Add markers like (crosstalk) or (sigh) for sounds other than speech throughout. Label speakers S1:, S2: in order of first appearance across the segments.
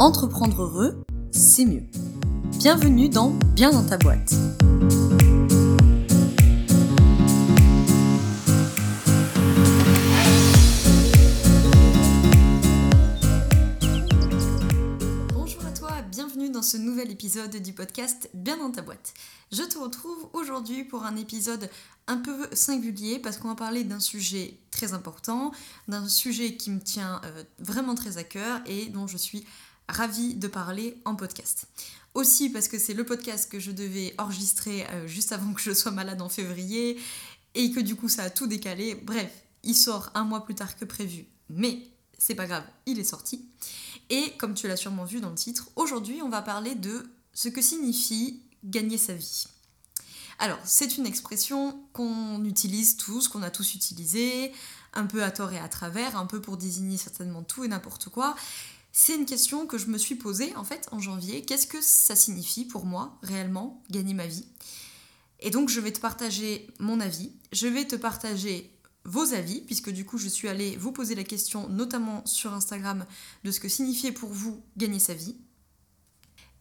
S1: Entreprendre heureux, c'est mieux. Bienvenue dans Bien dans ta boîte. Bonjour à toi, bienvenue dans ce nouvel épisode du podcast Bien dans ta boîte. Je te retrouve aujourd'hui pour un épisode un peu singulier parce qu'on va parler d'un sujet très important, d'un sujet qui me tient euh, vraiment très à cœur et dont je suis ravie de parler en podcast. Aussi parce que c'est le podcast que je devais enregistrer euh, juste avant que je sois malade en février et que du coup ça a tout décalé. Bref, il sort un mois plus tard que prévu, mais c'est pas grave, il est sorti. Et comme tu l'as sûrement vu dans le titre, aujourd'hui on va parler de ce que signifie gagner sa vie. Alors, c'est une expression qu'on utilise tous, qu'on a tous utilisée, un peu à tort et à travers, un peu pour désigner certainement tout et n'importe quoi. C'est une question que je me suis posée en fait en janvier. Qu'est-ce que ça signifie pour moi réellement gagner ma vie? Et donc je vais te partager mon avis, je vais te partager vos avis, puisque du coup je suis allée vous poser la question notamment sur Instagram de ce que signifiait pour vous gagner sa vie.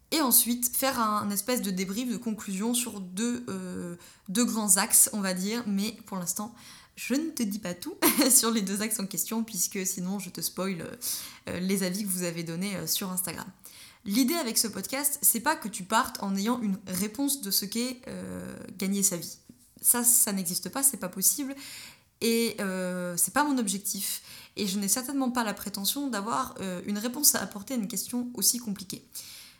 S1: Et ensuite faire un, espèce de débrief de conclusion sur deux, euh, deux grands axes, on va dire, mais pour l'instant, je ne te dis pas tout (laughs) sur les deux axes en question, puisque sinon je te spoil euh, les avis que vous avez donnés euh, sur Instagram. L'idée avec ce podcast, c'est pas que tu partes en ayant une réponse de ce qu'est gagner sa vie. Ça, ça n'existe pas, c'est pas possible. Et c'est pas mon objectif. Et je n'ai certainement pas la prétention d'avoir une réponse à apporter à une question aussi compliquée.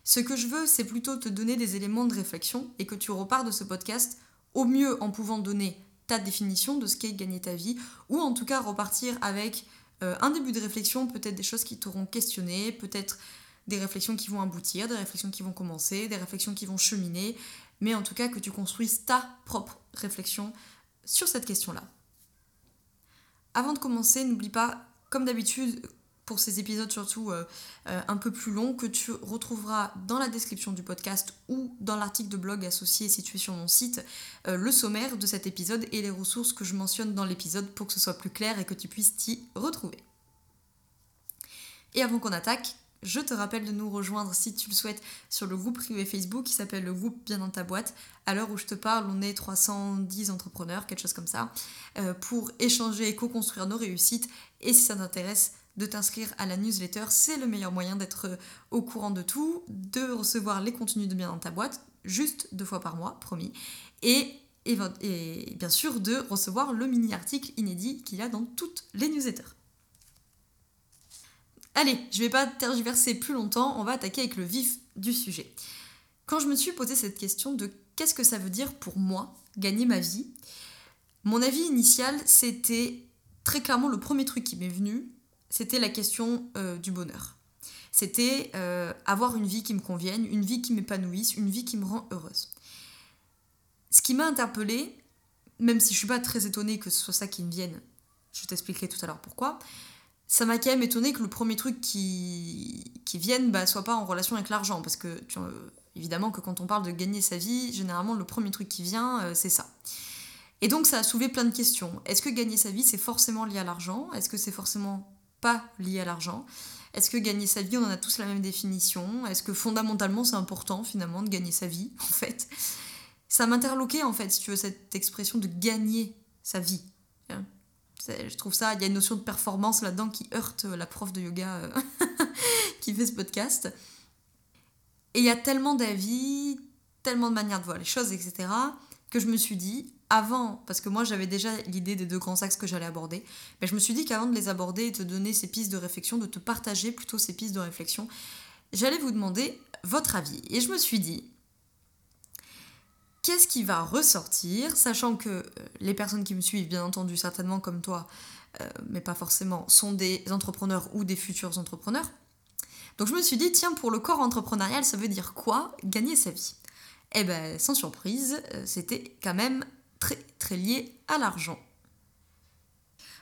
S1: Ce que je veux, c'est plutôt te donner des éléments de réflexion et que tu repars de ce podcast au mieux en pouvant donner ta définition de ce qu'est gagner ta vie, ou en tout cas repartir avec euh, un début de réflexion, peut-être des choses qui t'auront questionné, peut-être des réflexions qui vont aboutir, des réflexions qui vont commencer, des réflexions qui vont cheminer, mais en tout cas que tu construises ta propre réflexion sur cette question-là. Avant de commencer, n'oublie pas, comme d'habitude, pour ces épisodes surtout euh, euh, un peu plus longs que tu retrouveras dans la description du podcast ou dans l'article de blog associé situé sur mon site, euh, le sommaire de cet épisode et les ressources que je mentionne dans l'épisode pour que ce soit plus clair et que tu puisses t'y retrouver. Et avant qu'on attaque, je te rappelle de nous rejoindre si tu le souhaites sur le groupe privé Facebook qui s'appelle le groupe Bien dans ta boîte. À l'heure où je te parle, on est 310 entrepreneurs, quelque chose comme ça, pour échanger et co-construire nos réussites. Et si ça t'intéresse, de t'inscrire à la newsletter. C'est le meilleur moyen d'être euh, au courant de tout, de recevoir les contenus de bien dans ta boîte, juste deux fois par mois, promis. Et, bien sûr de recevoir le mini-article inédit qu'il y a dans toutes les newsletters. Allez, je vais pas tergiverser plus longtemps, on va attaquer avec le vif du sujet. Quand je me suis posé cette question de qu'est-ce que ça veut dire pour moi gagner ma vie, mon avis initial c'était très clairement le premier truc qui m'est venu, c'était la question euh, du bonheur. C'était euh, avoir une vie qui me convienne, une vie qui m'épanouisse, une vie qui me rend heureuse. Ce qui m'a interpellée, même si je suis pas très étonnée que ce soit ça qui me vienne, je t'expliquerai tout à l'heure pourquoi, ça m'a quand même étonnée que le premier truc qui, qui vienne bah, soit pas en relation avec l'argent, parce que euh, évidemment que quand on parle de gagner sa vie, généralement le premier truc qui vient, c'est ça. Et donc ça a soulevé plein de questions. Est-ce que gagner sa vie, c'est forcément lié à l'argent? Est-ce que c'est forcément pas lié à l'argent Est-ce que gagner sa vie, on en a tous la même définition? Est-ce que fondamentalement c'est important finalement de gagner sa vie (laughs) en fait? Ça m'interloquait en fait, si tu veux, cette expression de gagner sa vie. Hein? Je trouve ça, il y a une notion de performance là-dedans qui heurte la prof de yoga euh, (laughs) qui fait ce podcast. Et il y a tellement d'avis, tellement de manières de voir les choses, etc., que je me suis dit, avant, parce que moi j'avais déjà l'idée des deux grands axes que j'allais aborder, mais je me suis dit qu'avant de les aborder et de te donner ces pistes de réflexion, de te partager plutôt ces pistes de réflexion, j'allais vous demander votre avis. Et je me suis dit, qu'est-ce qui va ressortir, sachant que euh, les personnes qui me suivent, bien entendu, certainement comme toi, euh, mais pas forcément, sont des entrepreneurs ou des futurs entrepreneurs. Donc je me suis dit, tiens, pour le corps entrepreneurial, ça veut dire quoi Gagner sa vie? Eh ben, sans surprise, euh, c'était quand même très très lié à l'argent.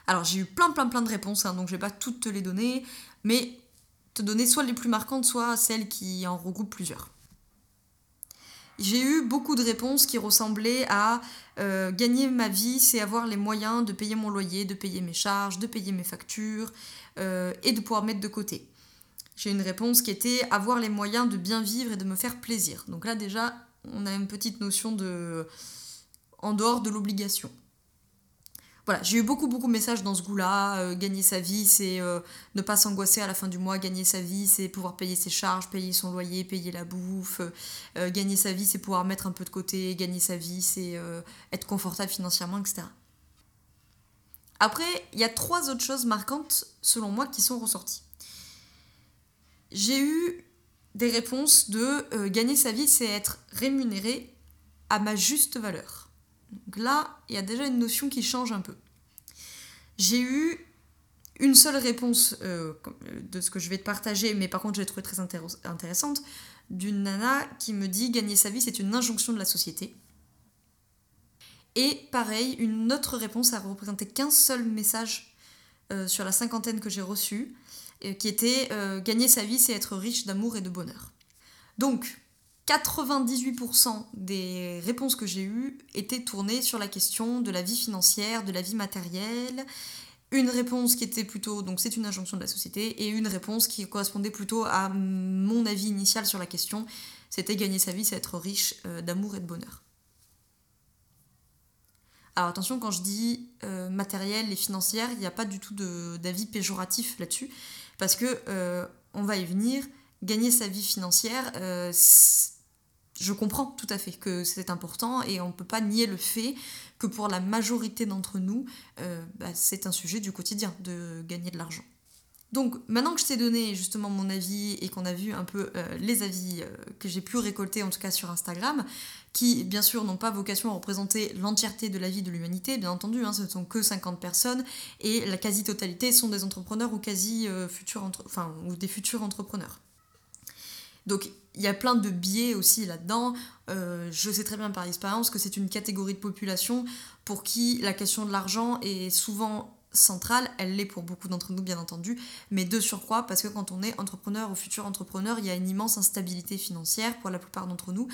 S1: Alors j'ai eu plein plein plein de réponses, hein, donc je vais pas toutes te les donner, mais te donner soit les plus marquantes, soit celles qui en regroupent plusieurs. J'ai eu beaucoup de réponses qui ressemblaient à euh, gagner ma vie, c'est avoir les moyens de payer mon loyer, de payer mes charges, de payer mes factures euh, et de pouvoir mettre de côté. J'ai une réponse qui était avoir les moyens de bien vivre et de me faire plaisir. Donc là déjà, on a une petite notion de en dehors de l'obligation. Voilà, j'ai eu beaucoup beaucoup de messages dans ce goût-là. Euh, gagner sa vie, c'est euh, ne pas s'angoisser à la fin du mois. Gagner sa vie, c'est pouvoir payer ses charges, payer son loyer, payer la bouffe. Euh, gagner sa vie, c'est pouvoir mettre un peu de côté. Gagner sa vie, c'est être confortable financièrement, etc. Après, il y a trois autres choses marquantes, selon moi, qui sont ressorties. J'ai eu des réponses de gagner sa vie, c'est être rémunéré à ma juste valeur. Donc là, il y a déjà une notion qui change un peu. J'ai eu une seule réponse euh, de ce que je vais te partager, mais par contre, j'ai trouvé très intéressante, d'une nana qui me dit gagner sa vie, c'est une injonction de la société. Et pareil, une autre réponse a représenté qu'un seul message euh, sur la cinquantaine que j'ai reçu, euh, qui était gagner sa vie, c'est être riche d'amour et de bonheur. Donc, 98% des réponses que j'ai eues étaient tournées sur la question de la vie financière, de la vie matérielle. Une réponse qui était plutôt, donc c'est une injonction de la société, et une réponse qui correspondait plutôt à mon avis initial sur la question, c'était gagner sa vie, c'est être riche euh, d'amour et de bonheur. Alors attention, quand je dis euh, matériel et financière, il n'y a pas du tout d'avis péjoratif là-dessus, parce que euh, on va y venir gagner sa vie financière, euh, je comprends tout à fait que c'est important et on ne peut pas nier le fait que pour la majorité d'entre nous, euh, bah, c'est un sujet du quotidien de gagner de l'argent. Donc maintenant que je t'ai donné justement mon avis et qu'on a vu un peu euh, les avis que j'ai pu récolter en tout cas sur Instagram, qui bien sûr n'ont pas vocation à représenter l'entièreté de la vie de l'humanité, bien entendu, hein, ce ne sont que 50 personnes et la quasi-totalité sont des entrepreneurs ou quasi futurs enfin, ou des futurs entrepreneurs. Donc il y a plein de biais aussi là-dedans. Euh, je sais très bien par expérience que c'est une catégorie de population pour qui la question de l'argent est souvent centrale. Elle l'est pour beaucoup d'entre nous, bien entendu, mais de surcroît, parce que quand on est entrepreneur ou futur entrepreneur, il y a une immense instabilité financière pour la plupart d'entre nous.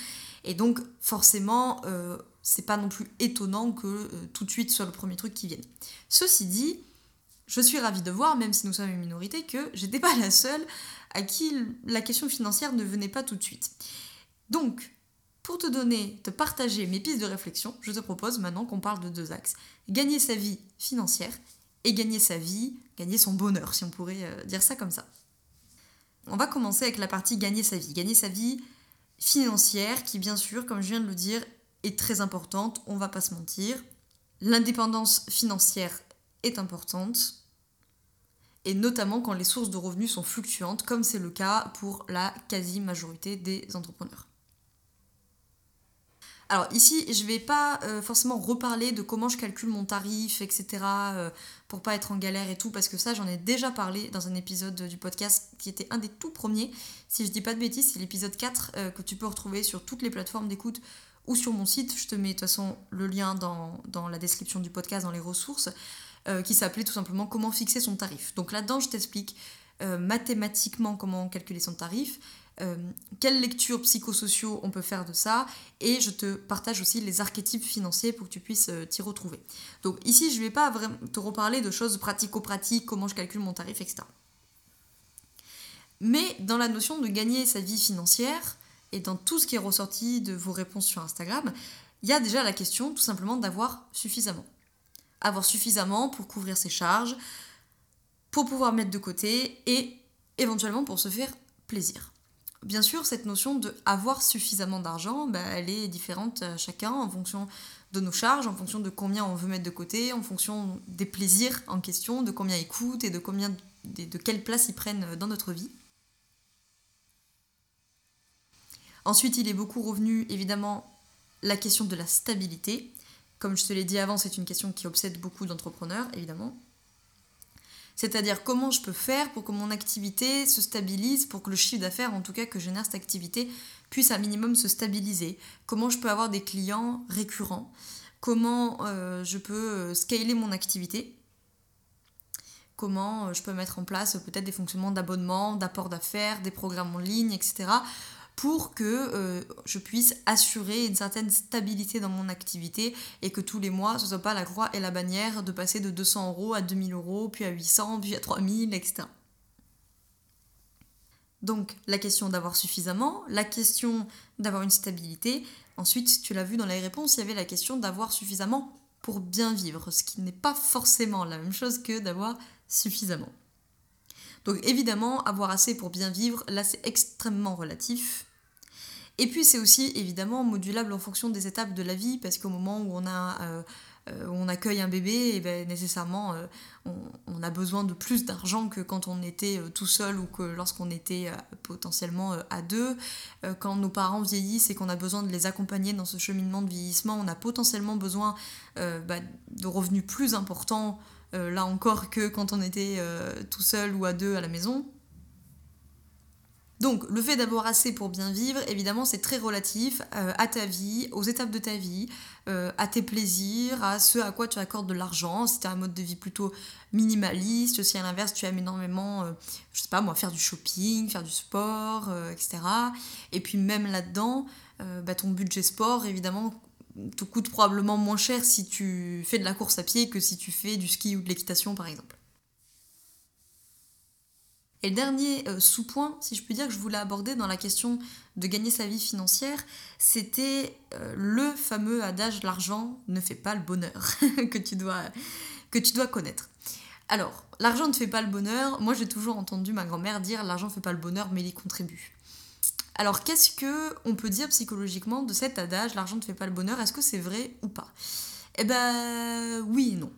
S1: Et donc, forcément, euh, c'est pas non plus étonnant que euh, tout de suite soit le premier truc qui vienne. Ceci dit, je suis ravie de voir, même si nous sommes une minorité, que j'étais pas la seule à qui la question financière ne venait pas tout de suite. Donc, pour te donner, te partager mes pistes de réflexion, je te propose maintenant qu'on parle de deux axes. Gagner sa vie financière et gagner sa vie, gagner son bonheur, si on pourrait euh, dire ça comme ça. On va commencer avec la partie gagner sa vie. Gagner sa vie financière, qui bien sûr, comme je viens de le dire, est très importante, on va pas se mentir. L'indépendance financière est importante et notamment quand les sources de revenus sont fluctuantes, comme c'est le cas pour la quasi-majorité des entrepreneurs. Alors ici, je ne vais pas euh, forcément reparler de comment je calcule mon tarif, etc., euh, pour pas être en galère et tout, parce que ça, j'en ai déjà parlé dans un épisode du podcast qui était un des tout premiers. Si je dis pas de bêtises, c'est l'épisode 4 euh, que tu peux retrouver sur toutes les plateformes d'écoute ou sur mon site. Je te mets de toute façon le lien dans, dans la description du podcast, dans les ressources. Euh, qui s'appelait tout simplement Comment fixer son tarif. Donc là-dedans, je t'explique euh, mathématiquement comment calculer son tarif, euh, quelles lectures psychosociaux on peut faire de ça, et je te partage aussi les archétypes financiers pour que tu puisses t'y retrouver. Donc ici, je ne vais pas te reparler de choses pratico-pratiques, comment je calcule mon tarif, etc. Mais dans la notion de gagner sa vie financière, et dans tout ce qui est ressorti de vos réponses sur Instagram, il y a déjà la question tout simplement d'avoir suffisamment avoir suffisamment pour couvrir ses charges, pour pouvoir mettre de côté et éventuellement pour se faire plaisir. Bien sûr, cette notion de avoir suffisamment d'argent, bah, elle est différente à chacun en fonction de nos charges, en fonction de combien on veut mettre de côté, en fonction des plaisirs en question, de combien ils coûtent et de combien de, de quelle place ils prennent dans notre vie. Ensuite, il est beaucoup revenu évidemment la question de la stabilité. Comme je te l'ai dit avant, c'est une question qui obsède beaucoup d'entrepreneurs, évidemment. C'est-à-dire comment je peux faire pour que mon activité se stabilise, pour que le chiffre d'affaires, en tout cas que génère cette activité, puisse un minimum se stabiliser. Comment je peux avoir des clients récurrents? Comment euh, je peux euh, scaler mon activité? Comment euh, je peux mettre en place peut-être des fonctionnements d'abonnement, d'apport d'affaires, des programmes en ligne, etc pour que euh, je puisse assurer une certaine stabilité dans mon activité et que tous les mois, ce soit pas la croix et la bannière de passer de 200 euros à 2000 euros, puis à 800, puis à 3000, etc. Donc la question d'avoir suffisamment, la question d'avoir une stabilité. Ensuite, tu l'as vu dans les réponses, il y avait la question d'avoir suffisamment pour bien vivre, ce qui n'est pas forcément la même chose que d'avoir suffisamment. Donc évidemment, avoir assez pour bien vivre, là c'est extrêmement relatif. Et puis c'est aussi évidemment modulable en fonction des étapes de la vie, parce qu'au moment où on, euh, euh, accueille un bébé, et eh ben, nécessairement euh, on, a besoin de plus d'argent que quand on était tout seul ou que lorsqu'on était potentiellement à deux. quand nos parents vieillissent et qu'on a besoin de les accompagner dans ce cheminement de vieillissement, on a potentiellement besoin bah, de revenus plus importants, là encore, que quand on était tout seul ou à deux à la maison. Donc, le fait d'avoir assez pour bien vivre, évidemment, c'est très relatif euh, à ta vie, aux étapes de ta vie, euh, à tes plaisirs, à ce à quoi tu accordes de l'argent. Si tu as un mode de vie plutôt minimaliste, si à l'inverse tu aimes énormément, euh, je sais pas moi, faire du shopping, faire du sport, etc. Et puis, même là-dedans, bah, ton budget sport, évidemment, te coûte probablement moins cher si tu fais de la course à pied que si tu fais du ski ou de l'équitation, par exemple. Et le dernier euh, sous-point, si je puis dire, que je voulais aborder dans la question de gagner sa vie financière, c'était euh, le fameux adage l'argent ne fait pas le bonheur (laughs) que, tu dois, connaître. Alors, l'argent ne fait pas le bonheur. Moi, j'ai toujours entendu ma grand-mère dire l'argent ne fait pas le bonheur, mais il y contribue. Alors, qu'est-ce que on peut dire psychologiquement de cet adage l'argent ne fait pas le bonheur? Est-ce que c'est vrai ou pas? Eh ben, oui et non.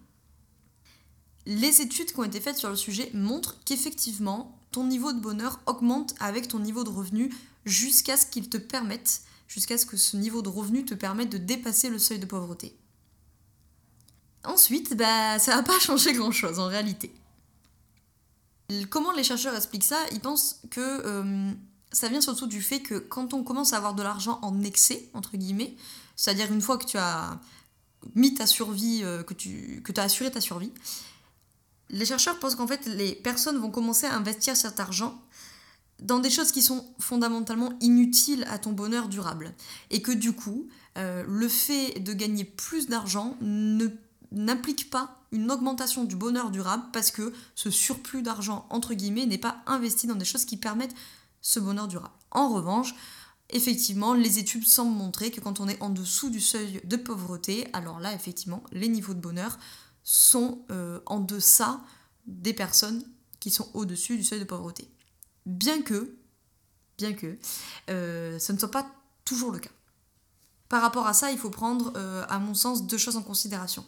S1: Les études qui ont été faites sur le sujet montrent qu'effectivement, ton niveau de bonheur augmente avec ton niveau de revenu jusqu'à ce qu'il te permette, jusqu'à ce que ce niveau de revenu te permette de dépasser le seuil de pauvreté. Ensuite, bah, ça va pas (laughs) changer grand-chose en réalité. Comment les chercheurs expliquent ça? Ils pensent que euh, ça vient surtout du fait que quand on commence à avoir de l'argent en excès, entre guillemets, c'est-à-dire une fois que tu as mis ta survie, euh, que tu que as assuré ta survie, les chercheurs pensent qu'en fait, les personnes vont commencer à investir cet argent dans des choses qui sont fondamentalement inutiles à ton bonheur durable. Et que du coup, euh, le fait de gagner plus d'argent n'implique pas une augmentation du bonheur durable parce que ce surplus d'argent, entre guillemets, n'est pas investi dans des choses qui permettent ce bonheur durable. En revanche, effectivement, les études semblent montrer que quand on est en dessous du seuil de pauvreté, alors là, effectivement, les niveaux de bonheur sont euh, en deçà des personnes qui sont au-dessus du seuil de pauvreté. Bien que, bien que, euh, ce ne soit pas toujours le cas. Par rapport à ça, il faut prendre, euh, à mon sens, deux choses en considération.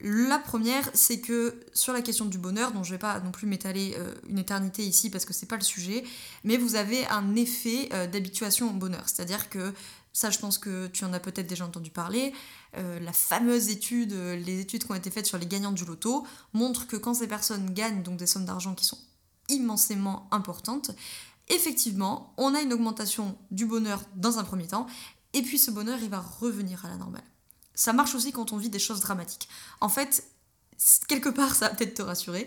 S1: La première, c'est que sur la question du bonheur, dont je ne vais pas non plus m'étaler une éternité ici parce que c'est pas le sujet, mais vous avez un effet d'habituation au bonheur. C'est-à-dire que ça, je pense que tu en as peut-être déjà entendu parler. Euh, la fameuse étude, euh, les études qui ont été faites sur les gagnants du loto, montrent que quand ces personnes gagnent donc des sommes d'argent qui sont immensément importantes, effectivement, on a une augmentation du bonheur dans un premier temps, et puis ce bonheur, il va revenir à la normale. Ça marche aussi quand on vit des choses dramatiques. En fait, quelque part, (laughs) ça va peut-être te rassurer,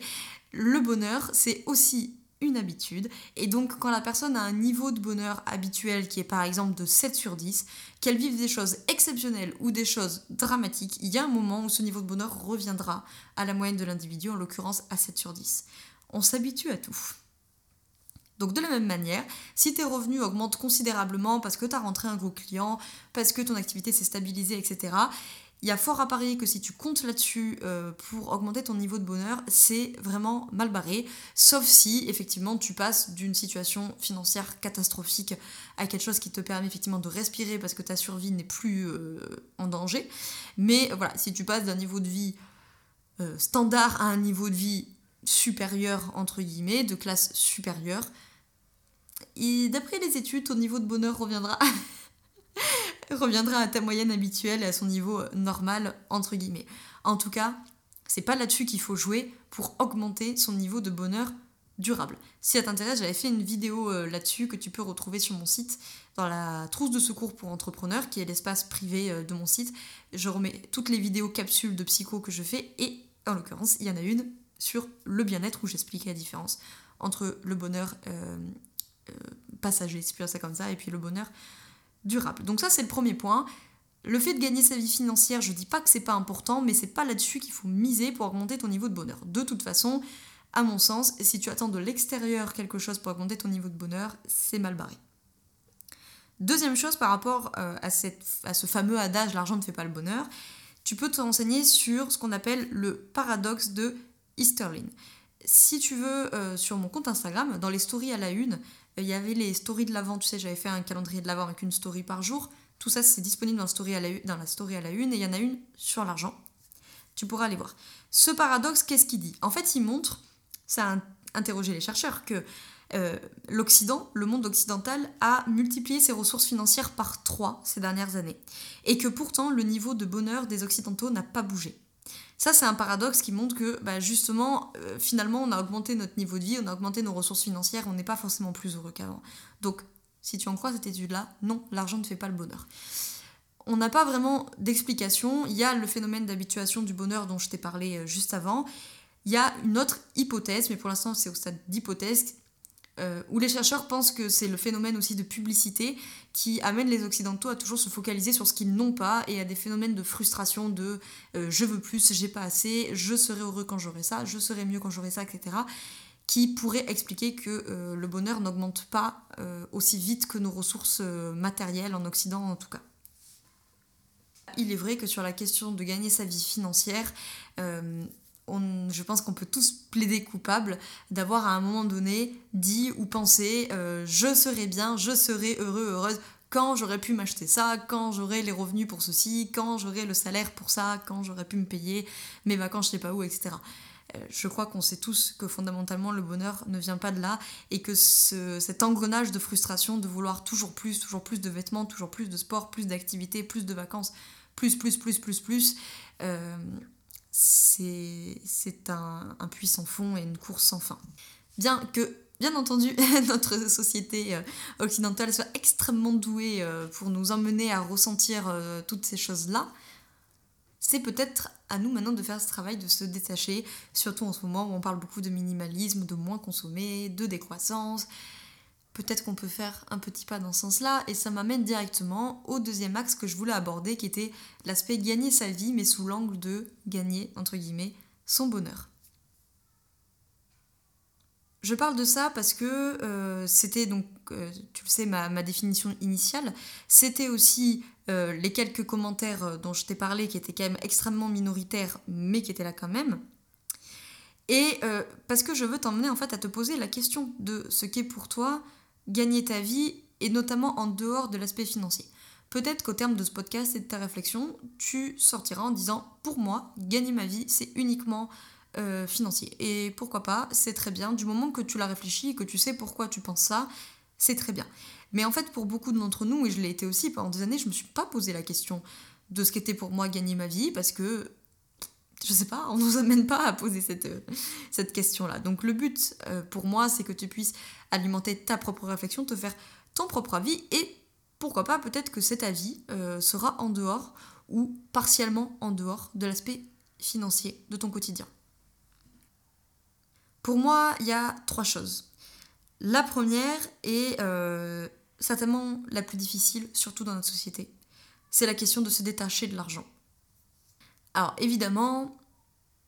S1: le bonheur, c'est aussi une habitude. Et donc quand la personne a un niveau de bonheur habituel qui est par exemple de 7 sur 10, qu'elle vive des choses exceptionnelles ou des choses dramatiques, il y a un moment où ce niveau de bonheur reviendra à la moyenne de l'individu, en l'occurrence à 7 sur 10. On s'habitue à tout. Donc de la même manière, si tes revenus augmentent considérablement parce que tu as rentré un gros client, parce que ton activité s'est stabilisée, etc., il y a fort à parier que si tu comptes là-dessus euh, pour augmenter ton niveau de bonheur, c'est vraiment mal barré, sauf si effectivement tu passes d'une situation financière catastrophique à quelque chose qui te permet effectivement de respirer parce que ta survie n'est plus euh, en danger. Mais voilà, si tu passes d'un niveau de vie euh, standard à un niveau de vie supérieur, entre guillemets, de classe supérieure, et d'après les études, ton niveau de bonheur reviendra (laughs) (laughs) reviendra à ta moyenne habituelle et à son niveau euh, normal, entre guillemets. En tout cas, c'est pas là-dessus qu'il faut jouer pour augmenter son niveau de bonheur durable. Si ça t'intéresse, j'avais fait une vidéo euh, là-dessus que tu peux retrouver sur mon site, dans la trousse de secours pour entrepreneurs, qui est l'espace privé euh, de mon site. Je remets toutes les vidéos capsules de psycho que je fais, et en l'occurrence, il y en a une sur le bien-être où j'explique la différence entre le bonheur passager, si je ça comme ça, et puis le bonheur durable. Donc ça c'est le premier point. Le fait de gagner sa vie financière, je dis pas que c'est pas important, mais c'est pas là-dessus qu'il faut miser pour augmenter ton niveau de bonheur. De toute façon, à mon sens, si tu attends de l'extérieur quelque chose pour augmenter ton niveau de bonheur, c'est mal barré. Deuxième chose par rapport euh, à, ce fameux adage l'argent ne fait pas le bonheur, tu peux te renseigner sur ce qu'on appelle le paradoxe de Easterlin. Si tu veux, euh, sur mon compte Instagram, dans les stories à la une, il y avait les stories de l'avant, tu sais, j'avais fait un calendrier de l'avant avec une story par jour. Tout ça, c'est disponible dans la, story à la, une, et il y en a une sur l'argent. Tu pourras aller voir. Ce paradoxe, qu'est-ce qu'il dit? En fait, il montre, ça a interrogé les chercheurs, que euh, l'Occident, le monde occidental, a multiplié ses ressources financières par trois ces dernières années. Et que pourtant, le niveau de bonheur des Occidentaux n'a pas bougé. Ça, c'est un paradoxe qui montre que, bah, justement, euh, finalement, on a augmenté notre niveau de vie, on a augmenté nos ressources financières, on n'est pas forcément plus heureux qu'avant. Donc, si tu en crois cette étude-là, non, l'argent ne fait pas le bonheur. On n'a pas vraiment d'explication. Il y a le phénomène d'habituation du bonheur dont je t'ai parlé euh, juste avant. Il y a une autre hypothèse, mais pour l'instant c'est au stade d'hypothèse, euh, où les chercheurs pensent que c'est le phénomène aussi de publicité qui amène les Occidentaux à toujours se focaliser sur ce qu'ils n'ont pas et à des phénomènes de frustration de euh, je veux plus, j'ai pas assez, je serai heureux quand j'aurai ça, je serai mieux quand j'aurai ça, etc. qui pourraient expliquer que euh, le bonheur n'augmente pas aussi vite que nos ressources matérielles en Occident en tout cas. Il est vrai que sur la question de gagner sa vie financière, je pense qu'on peut tous plaider coupable d'avoir à un moment donné dit ou pensé euh, je serai bien, je serai heureux, heureuse quand j'aurais pu m'acheter ça, quand j'aurais les revenus pour ceci, quand j'aurais le salaire pour ça, quand j'aurais pu me payer mes vacances je sais pas où, etc. Euh, je crois qu'on sait tous que fondamentalement le bonheur ne vient pas de là et que cet engrenage de frustration de vouloir toujours plus, toujours plus de vêtements, toujours plus de sport, plus d'activités, plus de vacances, plus, plus, plus, plus, plus, euh, c'est un, un puissant fond et une course sans fin. Bien que, bien entendu, (laughs) notre société euh, occidentale soit extrêmement douée euh, pour nous emmener à ressentir euh, toutes ces choses-là, c'est peut-être à nous maintenant de faire ce travail de se détacher, surtout en ce moment où on parle beaucoup de minimalisme, de moins consommer, de décroissance, peut-être qu'on peut faire un petit pas dans ce sens-là, et ça m'amène directement au deuxième axe que je voulais aborder, qui était l'aspect gagner sa vie, mais sous l'angle de gagner, entre guillemets, son bonheur. Je parle de ça parce que euh, c'était donc, euh, tu le sais, ma, définition initiale. C'était aussi euh, les quelques commentaires dont je t'ai parlé qui étaient quand même extrêmement minoritaires, mais qui étaient là quand même. Et parce que je veux t'emmener en fait à te poser la question de ce qu'est pour toi gagner ta vie, et notamment en dehors de l'aspect financier. Peut-être qu'au terme de ce podcast et de ta réflexion, tu sortiras en disant, pour moi, gagner ma vie, c'est uniquement euh, financier. Et pourquoi pas, c'est très bien. Du moment que tu l'as réfléchi et que tu sais pourquoi tu penses ça, c'est très bien. Mais en fait, pour beaucoup d'entre nous, et je l'ai été aussi pendant des années, je me suis pas posé la question de ce qu'était pour moi gagner ma vie parce que je sais pas, on nous amène pas à poser cette, euh, question-là. Donc le but euh, pour moi, c'est que tu puisses alimenter ta propre réflexion, te faire ton propre avis et pourquoi pas peut-être que cet avis euh, sera en dehors ou partiellement en dehors de l'aspect financier de ton quotidien. Pour moi, il y a trois choses. La première est certainement la plus difficile, surtout dans notre société. C'est la question de se détacher de l'argent. Alors évidemment,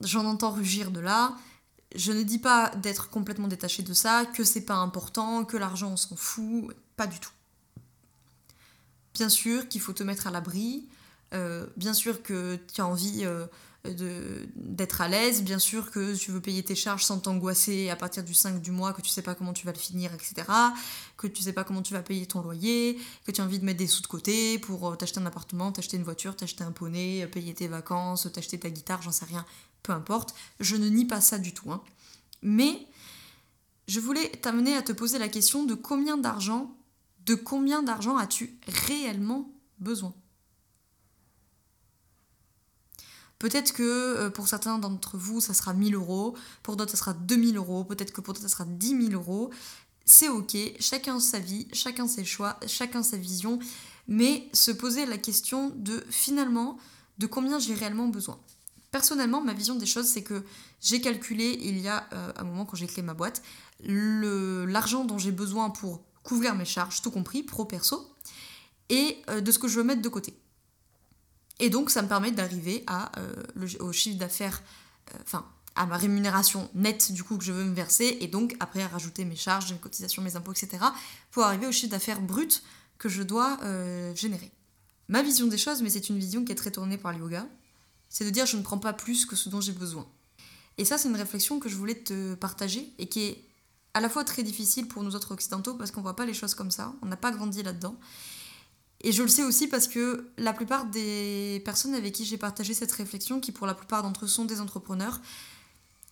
S1: j'en entends rugir de là. Je ne dis pas d'être complètement détaché de ça, que c'est pas important, que l'argent on s'en fout, pas du tout. Bien sûr qu'il faut te mettre à l'abri, euh, bien sûr que tu as envie euh, d'être à l'aise, bien sûr que tu veux payer tes charges sans t'angoisser à partir du 5 du mois, que tu sais pas comment tu vas le finir, etc. Que tu sais pas comment tu vas payer ton loyer, que tu as envie de mettre des sous de côté pour euh, t'acheter un appartement, t'acheter une voiture, t'acheter un poney, euh, payer tes vacances, t'acheter ta guitare, j'en sais rien, peu importe. Je ne nie pas ça du tout. Hein. Mais je voulais t'amener à te poser la question de combien d'argent, de combien d'argent as-tu réellement besoin? Peut-être que euh, pour certains d'entre vous, ça sera 1000 euros, pour d'autres, ça sera 2000 euros, peut-être que pour d'autres, ça sera 10 000 euros. C'est ok, chacun sa vie, chacun ses choix, chacun sa vision, mais se poser la question de finalement, de combien j'ai réellement besoin. Personnellement, ma vision des choses, c'est que j'ai calculé il y a euh, un moment quand j'ai créé ma boîte, l'argent dont j'ai besoin pour couvrir mes charges, tout compris, pro-perso, et euh, de ce que je veux mettre de côté. Et donc, ça me permet d'arriver euh, au chiffre d'affaires, euh, enfin, à ma rémunération nette du coup que je veux me verser et donc après à rajouter mes charges, mes cotisations, mes impôts, etc. pour arriver au chiffre d'affaires brut que je dois euh, générer. Ma vision des choses, mais c'est une vision qui est très tournée par le yoga, c'est de dire je ne prends pas plus que ce dont j'ai besoin. Et ça c'est une réflexion que je voulais te partager et qui est à la fois très difficile pour nous autres occidentaux parce qu'on voit pas les choses comme ça, on n'a pas grandi là-dedans. Et je le sais aussi parce que la plupart des personnes avec qui j'ai partagé cette réflexion, qui pour la plupart d'entre eux sont des entrepreneurs,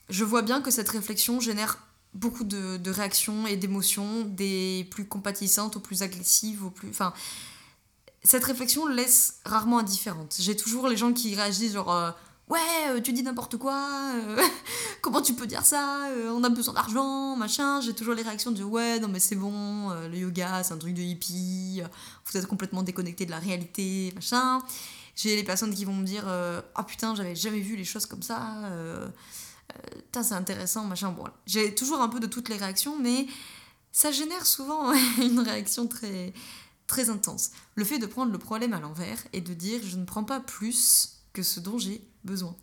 S1: je vois bien que cette réflexion génère beaucoup de, réactions et d'émotions, des plus compatissantes aux plus agressives, aux plus... Enfin, cette réflexion laisse rarement indifférente. J'ai toujours les gens qui réagissent genre... Euh, ouais, euh, tu dis n'importe quoi, euh, (laughs) comment tu peux dire ça, on a besoin d'argent, machin. J'ai toujours les réactions de ouais, non mais c'est bon, le yoga c'est un truc de hippie, vous êtes complètement déconnecté de la réalité, machin. J'ai les personnes qui vont me dire ah oh, putain, j'avais jamais vu les choses comme ça c'est intéressant, machin. Bon, j'ai toujours un peu de toutes les réactions, mais ça génère souvent (laughs) une réaction très, très intense. Le fait de prendre le problème à l'envers et de dire je ne prends pas plus que ce dont j'ai besoin.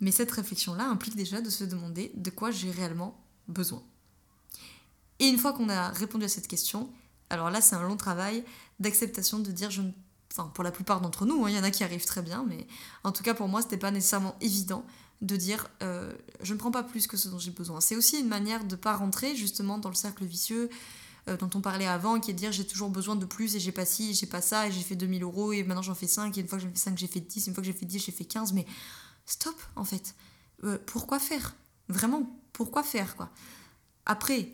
S1: Mais cette réflexion-là implique déjà de se demander de quoi j'ai réellement besoin. Et une fois qu'on a répondu à cette question, alors là c'est un long travail d'acceptation de dire je ne... Enfin pour la plupart d'entre nous, hein, il y en a qui arrivent très bien, mais en tout cas pour moi c'était pas nécessairement évident de dire euh, je ne prends pas plus que ce dont j'ai besoin. C'est aussi une manière de ne pas rentrer justement dans le cercle vicieux euh, dont on parlait avant, qui est de dire j'ai toujours besoin de plus et j'ai pas ci, j'ai pas ça, et j'ai fait 2000 euros et maintenant j'en fais 5, et une fois que j'en fais 5, j'ai fait 10, une fois que j'ai fait 10, j'ai fait 15, mais stop en fait. Euh, pourquoi faire? Vraiment, pourquoi faire quoi? Après,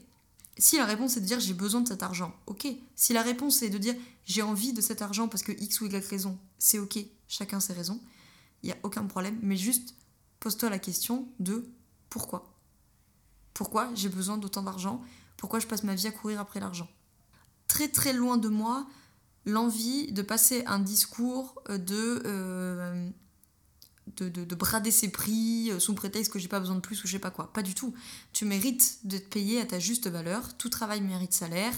S1: si la réponse est de dire j'ai besoin de cet argent, ok. Si la réponse est de dire j'ai envie de cet argent parce que X ou Y raison, c'est ok, chacun ses raisons, il n'y a aucun problème, mais juste pose-toi la question de pourquoi? Pourquoi j'ai besoin d'autant d'argent Pourquoi je passe ma vie à courir après l'argent Très très loin de moi l'envie de passer un discours euh, de, de, de, brader ses prix euh, sous prétexte que j'ai pas besoin de plus ou je sais pas quoi. Pas du tout. Tu mérites d'être payé à ta juste valeur. Tout travail mérite salaire.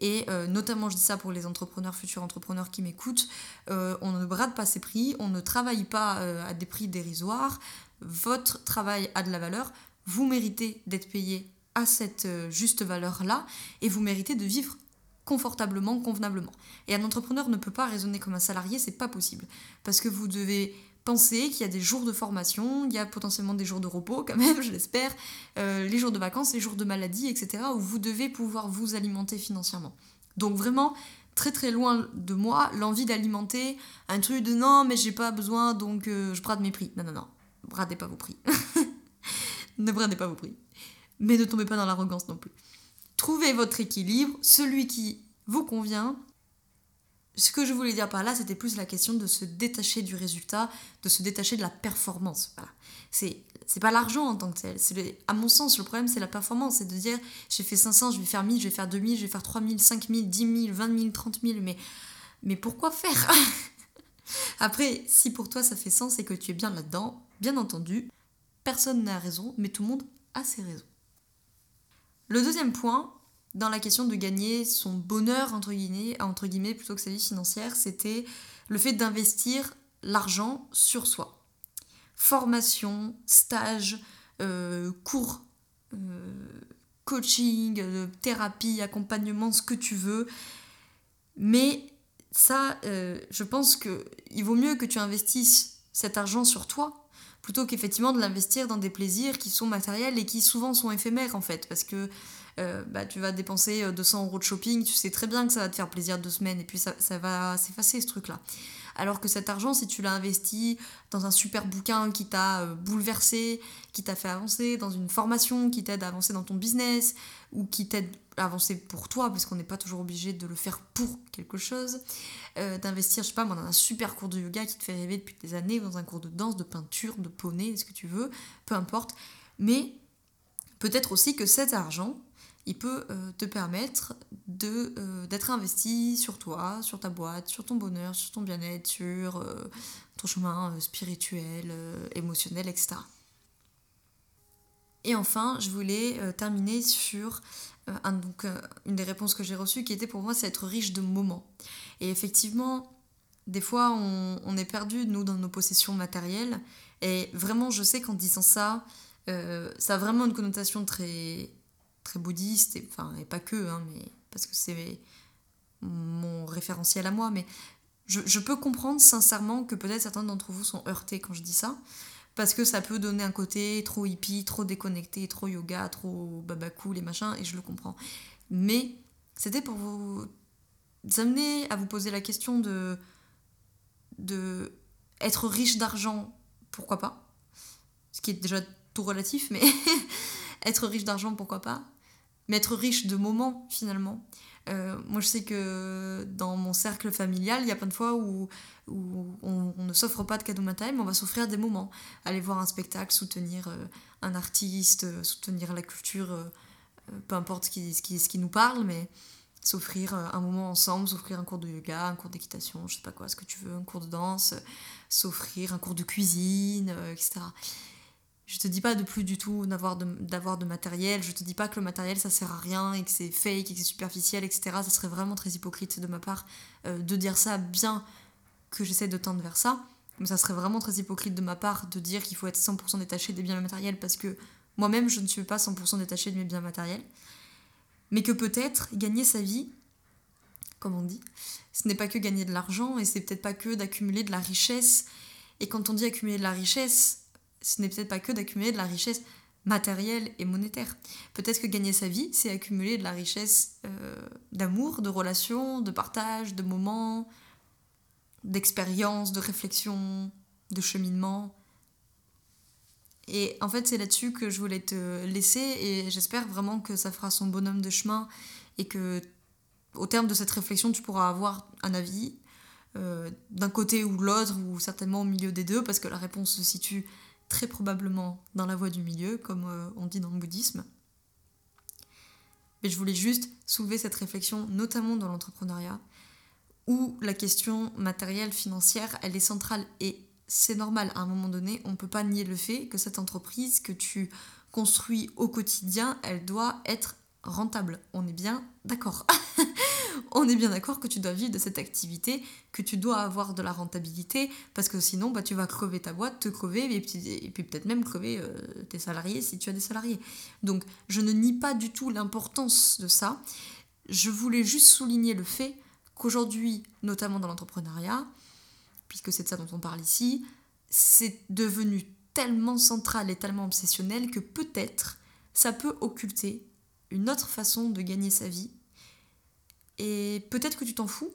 S1: Et euh, notamment, je dis ça pour les entrepreneurs, futurs entrepreneurs qui m'écoutent, on ne brade pas ses prix, on ne travaille pas à des prix dérisoires, votre travail a de la valeur, vous méritez d'être payé à cette euh, juste valeur-là, et vous méritez de vivre confortablement, convenablement. Et un entrepreneur ne peut pas raisonner comme un salarié, c'est pas possible. Parce que vous devez penser qu'il y a des jours de formation, il y a potentiellement des jours de repos quand même, (laughs) je l'espère, euh, les jours de vacances, les jours de maladie, etc., où vous devez pouvoir vous alimenter financièrement. Donc vraiment, très très loin de moi, l'envie d'alimenter un truc de non, mais j'ai pas besoin, donc euh, je brade mes prix. Non, non, non bradez pas vos prix. (laughs) ne bradez pas vos prix. Mais ne tombez pas dans l'arrogance non plus. Trouvez votre équilibre, celui qui vous convient. Ce que je voulais dire par là, c'était plus la question de se détacher du résultat, de se détacher de la performance. Voilà. C'est c'est pas l'argent en tant que tel. C'est à mon sens, le problème, c'est la performance. C'est de dire, j'ai fait 500, je vais faire 1000, je vais faire 2000, je vais faire 3000, 5000, 10 000, 20 000, 30 000. Mais, mais pourquoi faire? (laughs) Après, si pour toi ça fait sens et que tu es bien là-dedans, Bien entendu, personne n'a raison, mais tout le monde a ses raisons. Le deuxième point, dans la question de gagner son bonheur, entre guillemets, plutôt que sa vie financière, c'était le fait d'investir l'argent sur soi. Formation, stage, euh, cours, euh, coaching, euh, thérapie, accompagnement, ce que tu veux. Mais ça, je pense qu'il vaut mieux que tu investisses cet argent sur toi plutôt qu'effectivement de l'investir dans des plaisirs qui sont matériels et qui souvent sont éphémères en fait, parce que euh, bah, tu vas dépenser 200 euh, euros de shopping, tu sais très bien que ça va te faire plaisir deux semaines et puis ça, ça va s'effacer ce truc-là. Alors que cet argent, si tu l'as investi dans un super bouquin qui t'a euh, bouleversé, qui t'a fait avancer, dans une formation qui t'aide à avancer dans ton business, ou qui t'aide à avancer pour toi, parce qu'on n'est pas toujours obligé de le faire pour quelque chose, euh, d'investir, je sais pas, dans un super cours de yoga qui te fait rêver depuis des années, dans un cours de danse, de peinture, de poney, ce que tu veux, peu importe. Mais peut-être aussi que cet argent, il peut euh, te permettre euh, d'être investi sur toi, sur ta boîte, sur ton bonheur, sur ton bien-être, sur euh, ton chemin spirituel, émotionnel, etc. Et enfin, je voulais terminer sur donc, une des réponses que j'ai reçues qui était pour moi, c'est être riche de moments. Et effectivement, des fois, on, est perdu, nous, dans nos possessions matérielles. Et vraiment, je sais qu'en disant ça, ça a vraiment une connotation très, très bouddhiste, et, enfin, et pas que, hein, mais, parce que c'est mon référentiel à moi, mais je, je peux comprendre sincèrement que peut-être certains d'entre vous sont heurtés quand je dis ça, parce que ça peut donner un côté trop hippie, trop déconnecté, trop yoga, trop babakou, les machins, et je le comprends. Mais c'était pour vous amener à vous poser la question de, de être riche d'argent, pourquoi pas? Ce qui est déjà tout relatif, mais (laughs) être riche d'argent, pourquoi pas? Mais être riche de moments, finalement. Euh, moi, je sais que dans mon cercle familial, il y a plein de fois où, où on, ne s'offre pas de cadeaux matériels, mais on va s'offrir des moments. Aller voir un spectacle, soutenir euh, un artiste, euh, soutenir la culture, peu importe ce qui, qui, ce qui nous parle, mais s'offrir un moment ensemble, s'offrir un cours de yoga, un cours d'équitation, je sais pas quoi, ce que tu veux, un cours de danse, s'offrir un cours de cuisine, etc. Je te dis pas de plus du tout d'avoir de, de matériel, je te dis pas que le matériel ça sert à rien et que c'est fake et que c'est superficiel, etc. Ça serait vraiment très hypocrite de ma part euh, de dire ça, bien que j'essaie de tendre vers ça. Mais ça serait vraiment très hypocrite de ma part de dire qu'il faut être 100% détaché des biens matériels parce que moi-même je ne suis pas 100% détaché de mes biens matériels. Mais que peut-être gagner sa vie, comme on dit, ce n'est pas que gagner de l'argent et c'est peut-être pas que d'accumuler de la richesse. Et quand on dit accumuler de la richesse, ce n'est peut-être pas que d'accumuler de la richesse matérielle et monétaire. Peut-être que gagner sa vie, c'est accumuler de la richesse euh, d'amour, de relations, de partage, de moments, d'expérience, de réflexion, de cheminement. Et en fait, c'est là-dessus que je voulais te laisser et j'espère vraiment que ça fera son bonhomme de chemin et que au terme de cette réflexion, tu pourras avoir un avis euh, d'un côté ou de l'autre ou certainement au milieu des deux parce que la réponse se situe très probablement dans la voie du milieu, comme euh, on dit dans le bouddhisme. Mais je voulais juste soulever cette réflexion, notamment dans l'entrepreneuriat, où la question matérielle, financière, elle est centrale. Et c'est normal, à un moment donné, on ne peut pas nier le fait que cette entreprise que tu construis au quotidien, elle doit être rentable. On est bien d'accord. (laughs) on est bien d'accord que tu dois vivre de cette activité, que tu dois avoir de la rentabilité, parce que sinon, bah, tu vas crever ta boîte, te crever, et puis, peut-être même crever euh, tes salariés si tu as des salariés. Donc, je ne nie pas du tout l'importance de ça. Je voulais juste souligner le fait qu'aujourd'hui, notamment dans l'entrepreneuriat, puisque c'est de ça dont on parle ici, c'est devenu tellement central et tellement obsessionnel que peut-être ça peut occulter une autre façon de gagner sa vie et peut-être que tu t'en fous,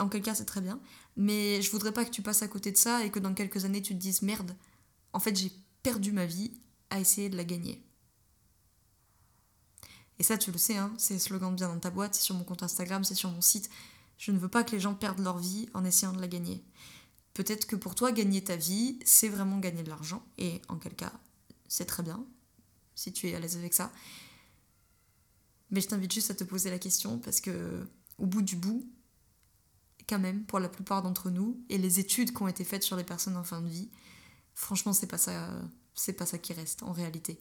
S1: en quel cas c'est très bien, mais je voudrais pas que tu passes à côté de ça et que dans quelques années tu te dises merde, en fait j'ai perdu ma vie à essayer de la gagner. Et ça tu le sais, hein, c'est le slogan bien dans ta boîte, c'est sur mon compte Instagram, c'est sur mon site. Je ne veux pas que les gens perdent leur vie en essayant de la gagner. Peut-être que pour toi, gagner ta vie, c'est vraiment gagner de l'argent, et en quel cas, c'est très bien, si tu es à l'aise avec ça. Mais je t'invite juste à te poser la question parce que au bout du bout, quand même, pour la plupart d'entre nous, et les études qui ont été faites sur les personnes en fin de vie, franchement, c'est pas ça, pas ça qui reste en réalité.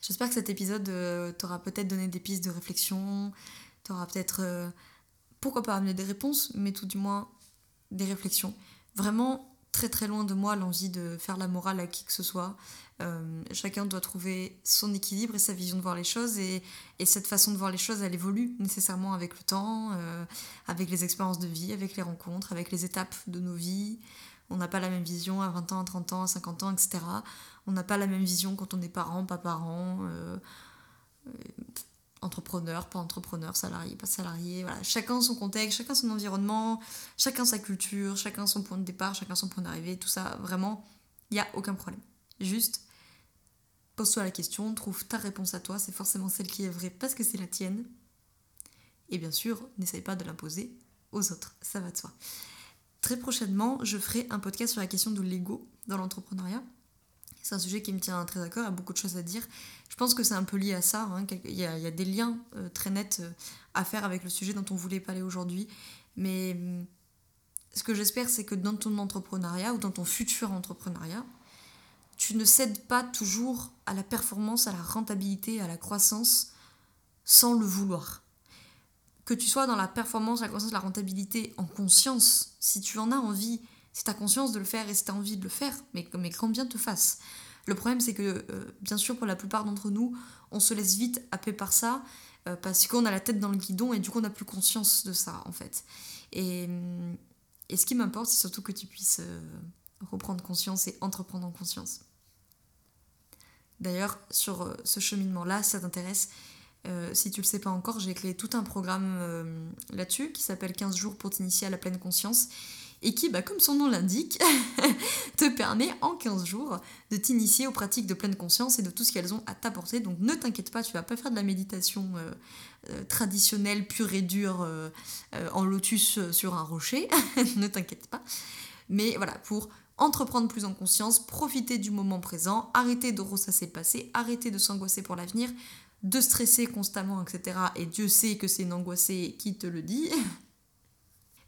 S1: J'espère que cet épisode euh, t'aura peut-être donné des pistes de réflexion, t'aura peut-être, euh, pourquoi pas amené des réponses, mais tout du moins des réflexions. Vraiment, très très loin de moi l'envie de faire la morale à qui que ce soit. Euh, chacun doit trouver son équilibre et sa vision de voir les choses et, et, cette façon de voir les choses elle évolue nécessairement avec le temps, euh, avec les expériences de vie, avec les rencontres, avec les étapes de nos vies. On n'a pas la même vision à 20 ans, à 30 ans, à 50 ans, etc. On n'a pas la même vision quand on est parent, pas parent. Euh, entrepreneur, pas entrepreneur, salarié, pas salarié, chacun son contexte, chacun son environnement, chacun sa culture, chacun son point de départ, chacun son point d'arrivée, tout ça, vraiment, il n'y a aucun problème. Juste, pose-toi la question, trouve ta réponse à toi, c'est forcément celle qui est vraie parce que c'est la tienne. Et bien sûr, n'essaye pas de l'imposer aux autres, ça va de soi. Très prochainement, je ferai un podcast sur la question de l'ego dans l'entrepreneuriat. C'est un sujet qui me tient très à cœur, il y a beaucoup de choses à dire. Je pense que c'est un peu lié à ça. Hein, il, y a, des liens euh, très nets euh, à faire avec le sujet dont on voulait parler aujourd'hui. Mais ce que j'espère, c'est que dans ton entrepreneuriat ou dans ton futur entrepreneuriat, tu ne cèdes pas toujours à la performance, à la rentabilité, à la croissance sans le vouloir. Que tu sois dans la performance, la croissance, la rentabilité en conscience, si tu en as envie, si tu conscience de le faire et si tu as envie de le faire, mais, mais quand bien te fasse. Le problème, c'est que, euh, bien sûr, pour la plupart d'entre nous, on se laisse vite happer par ça, euh, parce qu'on a la tête dans le guidon et du coup, on n'a plus conscience de ça, en fait. Et, et ce qui m'importe, c'est surtout que tu puisses euh, reprendre conscience et entreprendre en conscience. D'ailleurs, sur ce cheminement-là, si ça t'intéresse, si tu le sais pas encore, j'ai créé tout un programme là-dessus qui s'appelle 15 jours pour t'initier à la pleine conscience et qui, bah, comme son nom l'indique, (laughs) te permet en 15 jours de t'initier aux pratiques de pleine conscience et de tout ce qu'elles ont à t'apporter. Donc ne t'inquiète pas, tu vas pas faire de la méditation euh, euh, traditionnelle, pure et dure, euh, en lotus sur un rocher, (laughs) ne t'inquiète pas. Mais voilà, pour entreprendre plus en conscience, profiter du moment présent, arrêter de ressasser le passé, arrêter de s'angoisser pour l'avenir, de stresser constamment, etc. Et Dieu sait que c'est une angoissée qui te le dit. (laughs)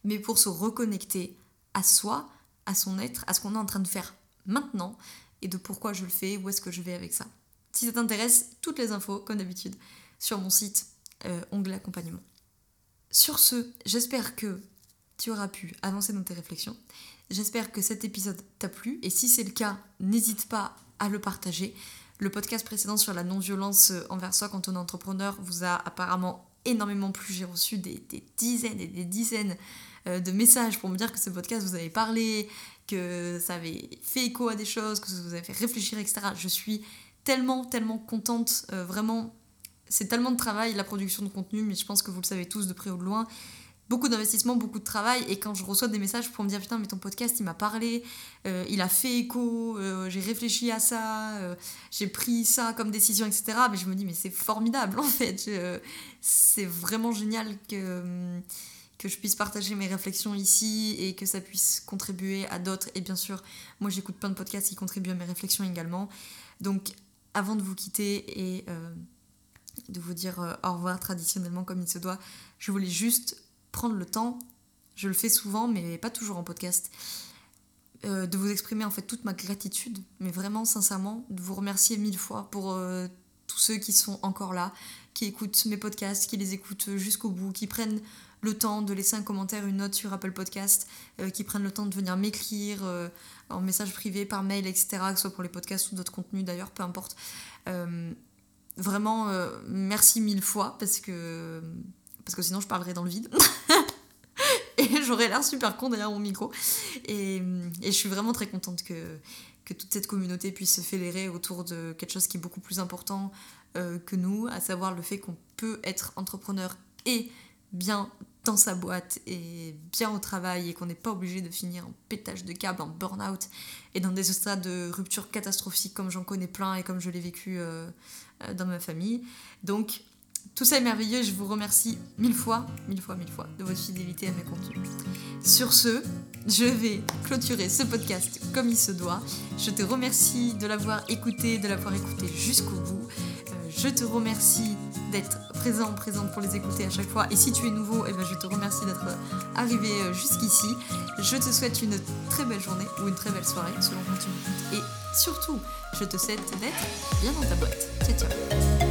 S1: Mais pour se reconnecter à soi, à son être, à ce qu'on est en train de faire maintenant et de pourquoi je le fais, où est-ce que je vais avec ça. Si ça t'intéresse, toutes les infos, comme d'habitude, sur mon site, euh, onglet accompagnement. Sur ce, j'espère que tu auras pu avancer dans tes réflexions. J'espère que cet épisode t'a plu et si c'est le cas, n'hésite pas à le partager. Le podcast précédent sur la non-violence envers soi quand on est entrepreneur vous a apparemment énormément plu. J'ai reçu des, dizaines et des dizaines de messages pour me dire que ce podcast vous avait parlé, que ça avait fait écho à des choses, que ça vous avait fait réfléchir, etc. Je suis tellement, tellement contente, euh, vraiment. C'est tellement de travail, la production de contenu, mais je pense que vous le savez tous de près ou de loin. Beaucoup d'investissement, beaucoup de travail, et quand je reçois des messages pour me dire putain, mais ton podcast il m'a parlé, euh, il a fait écho, j'ai réfléchi à ça, j'ai pris ça comme décision, etc. Mais je me dis, mais c'est formidable (laughs) en fait, c'est vraiment génial que hum, que je puisse partager mes réflexions ici et que ça puisse contribuer à d'autres. Et bien sûr, moi j'écoute plein de podcasts qui contribuent à mes réflexions également. Donc avant de vous quitter et euh, de vous dire euh, au revoir traditionnellement comme il se doit, je voulais juste prendre le temps, je le fais souvent mais pas toujours en podcast, euh, de vous exprimer en fait toute ma gratitude, mais vraiment sincèrement, de vous remercier mille fois pour tous ceux qui sont encore là, qui écoutent mes podcasts, qui les écoutent jusqu'au bout, qui prennent le temps de laisser un commentaire, une note sur Apple Podcast, euh, qui prennent le temps de venir m'écrire euh, en message privé, par mail, etc., que ce soit pour les podcasts ou d'autres contenus d'ailleurs, peu importe. Euh, vraiment, merci mille fois parce que, parce que sinon je parlerai dans le vide. (laughs) et j'aurais l'air super con derrière mon micro. Et, et, je suis vraiment très contente que, que toute cette communauté puisse se fédérer autour de quelque chose qui est beaucoup plus important que nous, à savoir le fait qu'on peut être entrepreneur et bien dans sa boîte et bien au travail et qu'on n'est pas obligé de finir en pétage de câble, en burn-out et dans des stades de rupture catastrophique comme j'en connais plein et comme je l'ai vécu euh, euh, dans ma famille. Donc tout ça est merveilleux, je vous remercie mille fois, mille fois, mille fois de votre fidélité à mes contenus. Sur ce, je vais clôturer ce podcast comme il se doit. Je te remercie de l'avoir écouté, de l'avoir écouté jusqu'au bout. Je te remercie d'être présent, présente pour les écouter à chaque fois. Et si tu es nouveau, eh ben, je te remercie d'être arrivé euh, jusqu'ici. Je te souhaite une très belle journée ou une très belle soirée selon quand tu m'écoutes. Et surtout, je te souhaite d'être bien dans ta boîte. Ciao ciao